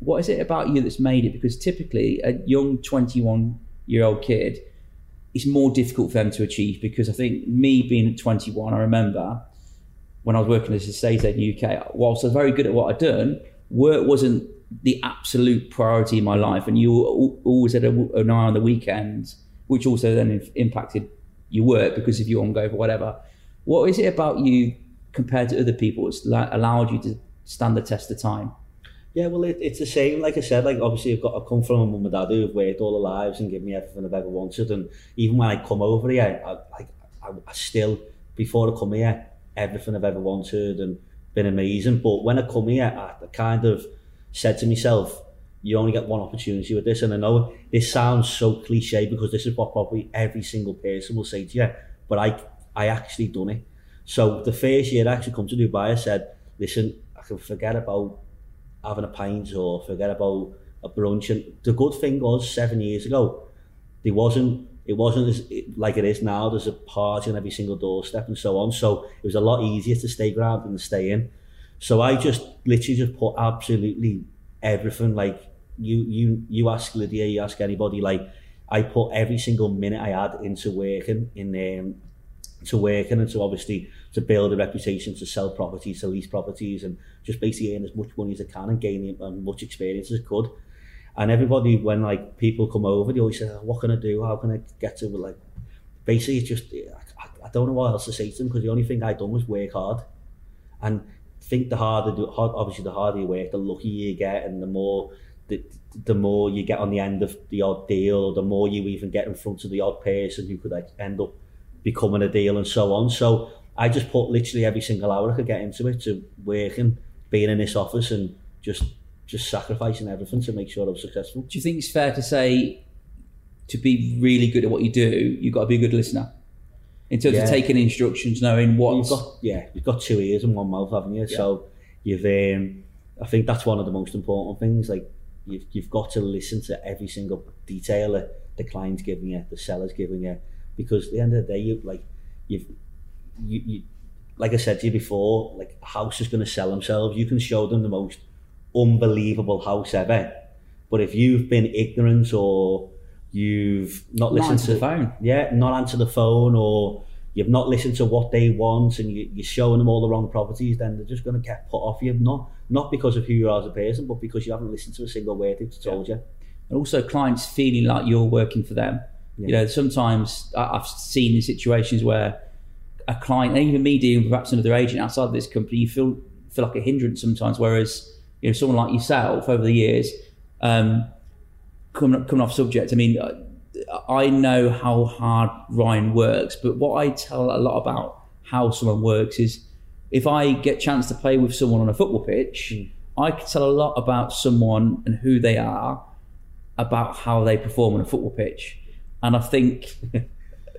what is it about you that's made it? Because typically, a young 21 year old kid, it's more difficult for them to achieve. Because I think me being 21, I remember when I was working as a agent in the UK, whilst I was very good at what I'd done, work wasn't the absolute priority in my life. And you always had an eye on the weekends, which also then impacted your work because if you on go for whatever. What is it about you compared to other people that's allowed you to stand the test of time? Yeah, well, it, it's the same. Like I said, like obviously I've got I come from a mum and dad who've worked all their lives and given me everything I've ever wanted. And even when I come over here, I, like I, I still before I come here, everything I've ever wanted and been amazing. But when I come here, I kind of said to myself, you only get one opportunity with this. And I know this sounds so cliche because this is what probably every single person will say to you, but I, I actually done it. So the first year I actually come to Dubai, I said, listen, I can forget about having a pint or forget about a brunch. And the good thing was seven years ago, there wasn't, it wasn't as, like it is now. There's a party on every single doorstep and so on. So it was a lot easier to stay grounded and stay in. So I just literally just put absolutely everything. Like you, you, you ask Lydia, you ask anybody. Like I put every single minute I had into working in um, to working and to obviously to build a reputation, to sell properties, to lease properties, and just basically earn as much money as I can and gain as much experience as I could. And everybody, when like people come over, they always say, oh, "What can I do? How can I get to like?" Basically, it's just I, I don't know what else to say to them because the only thing I done was work hard, and think the harder, do, obviously, the harder you work, the luckier you get, and the more the, the more you get on the end of the odd deal, or the more you even get in front of the odd person who could like end up becoming a deal and so on. So I just put literally every single hour I could get into it to working, being in this office, and just just sacrificing everything to make sure I was successful. Do you think it's fair to say to be really good at what you do, you've got to be a good listener? in terms yeah. of taking instructions, knowing what you've got. Yeah, you've got two ears and one mouth, haven't you? Yeah. So you've. Um, I think that's one of the most important things. Like you've you've got to listen to every single detail that the client's giving you, the seller's giving you, because at the end of the day, you like you've you, you like I said to you before, like a house is going to sell themselves. You can show them the most unbelievable house ever, but if you've been ignorant or you've not, not listened to the phone. Yeah, not answer the phone or you've not listened to what they want and you, are showing them all the wrong properties, then they're just going to get put off you. Not not because of who you are as a person, but because you haven't listened to a single word they've told yeah. you. And also clients feeling like you're working for them. Yeah. You know, sometimes I've seen in situations where a client, and even me dealing with perhaps another agent outside of this company, you feel feel like a hindrance sometimes. Whereas you know, someone like yourself over the years, um, coming coming off subject. I mean, I know how hard Ryan works, but what I tell a lot about how someone works is if I get a chance to play with someone on a football pitch, mm. I can tell a lot about someone and who they are about how they perform on a football pitch. And I think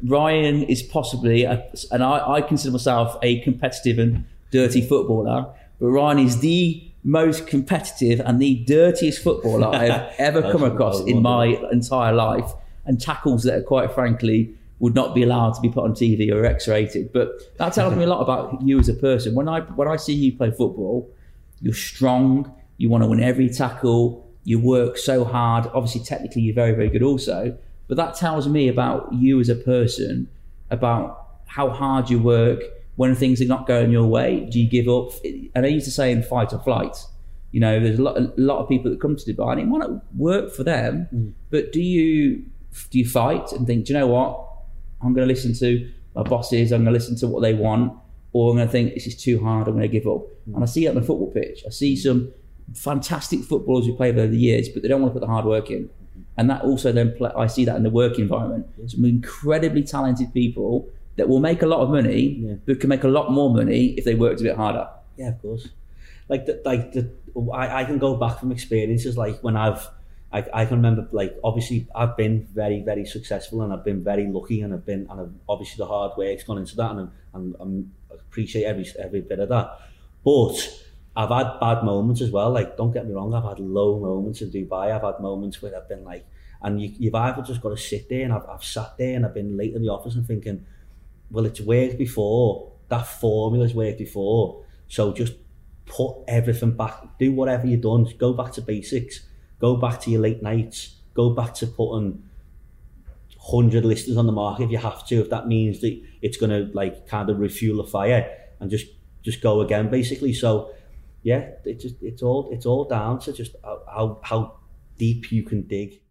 Ryan is possibly, a, and I, I consider myself a competitive and dirty footballer, but Ryan is the most competitive and the dirtiest footballer I've ever come across in my entire life, and tackles that are quite frankly would not be allowed to be put on TV or X-rated. But that tells me a lot about you as a person. When I when I see you play football, you're strong. You want to win every tackle. You work so hard. Obviously, technically, you're very very good also. But that tells me about you as a person, about how hard you work when things are not going your way, do you give up? And I used to say in fight or flight, you know, there's a lot, a lot of people that come to Dubai and it might not work for them, mm. but do you do you fight and think, do you know what? I'm going to listen to my bosses. I'm going to listen to what they want, or I'm going to think this is too hard. I'm going to give up. Mm. And I see it on the football pitch. I see some fantastic footballers who play over the years, but they don't want to put the hard work in. And that also then play, I see that in the work environment. Some incredibly talented people that will make a lot of money, yeah. but can make a lot more money if they worked a bit harder. Yeah, of course. Like the, like the, I, I can go back from experiences like when I've, I, I can remember like obviously I've been very very successful and I've been very lucky and I've been and I've, obviously the hard work's gone into that and, and, and I appreciate every every bit of that. But I've had bad moments as well. Like don't get me wrong, I've had low moments in Dubai. I've had moments where I've been like, and you, you've either just got to sit there and I've, I've sat there and I've been late in the office and thinking well, it's worked before. That formula's worked before. So just put everything back, do whatever you've done, go back to basics, go back to your late nights, go back to putting 100 listers on the market if you have to, if that means that it's going to like kind of refuel the fire and just just go again basically. So yeah, it just it's all it's all down to just how how deep you can dig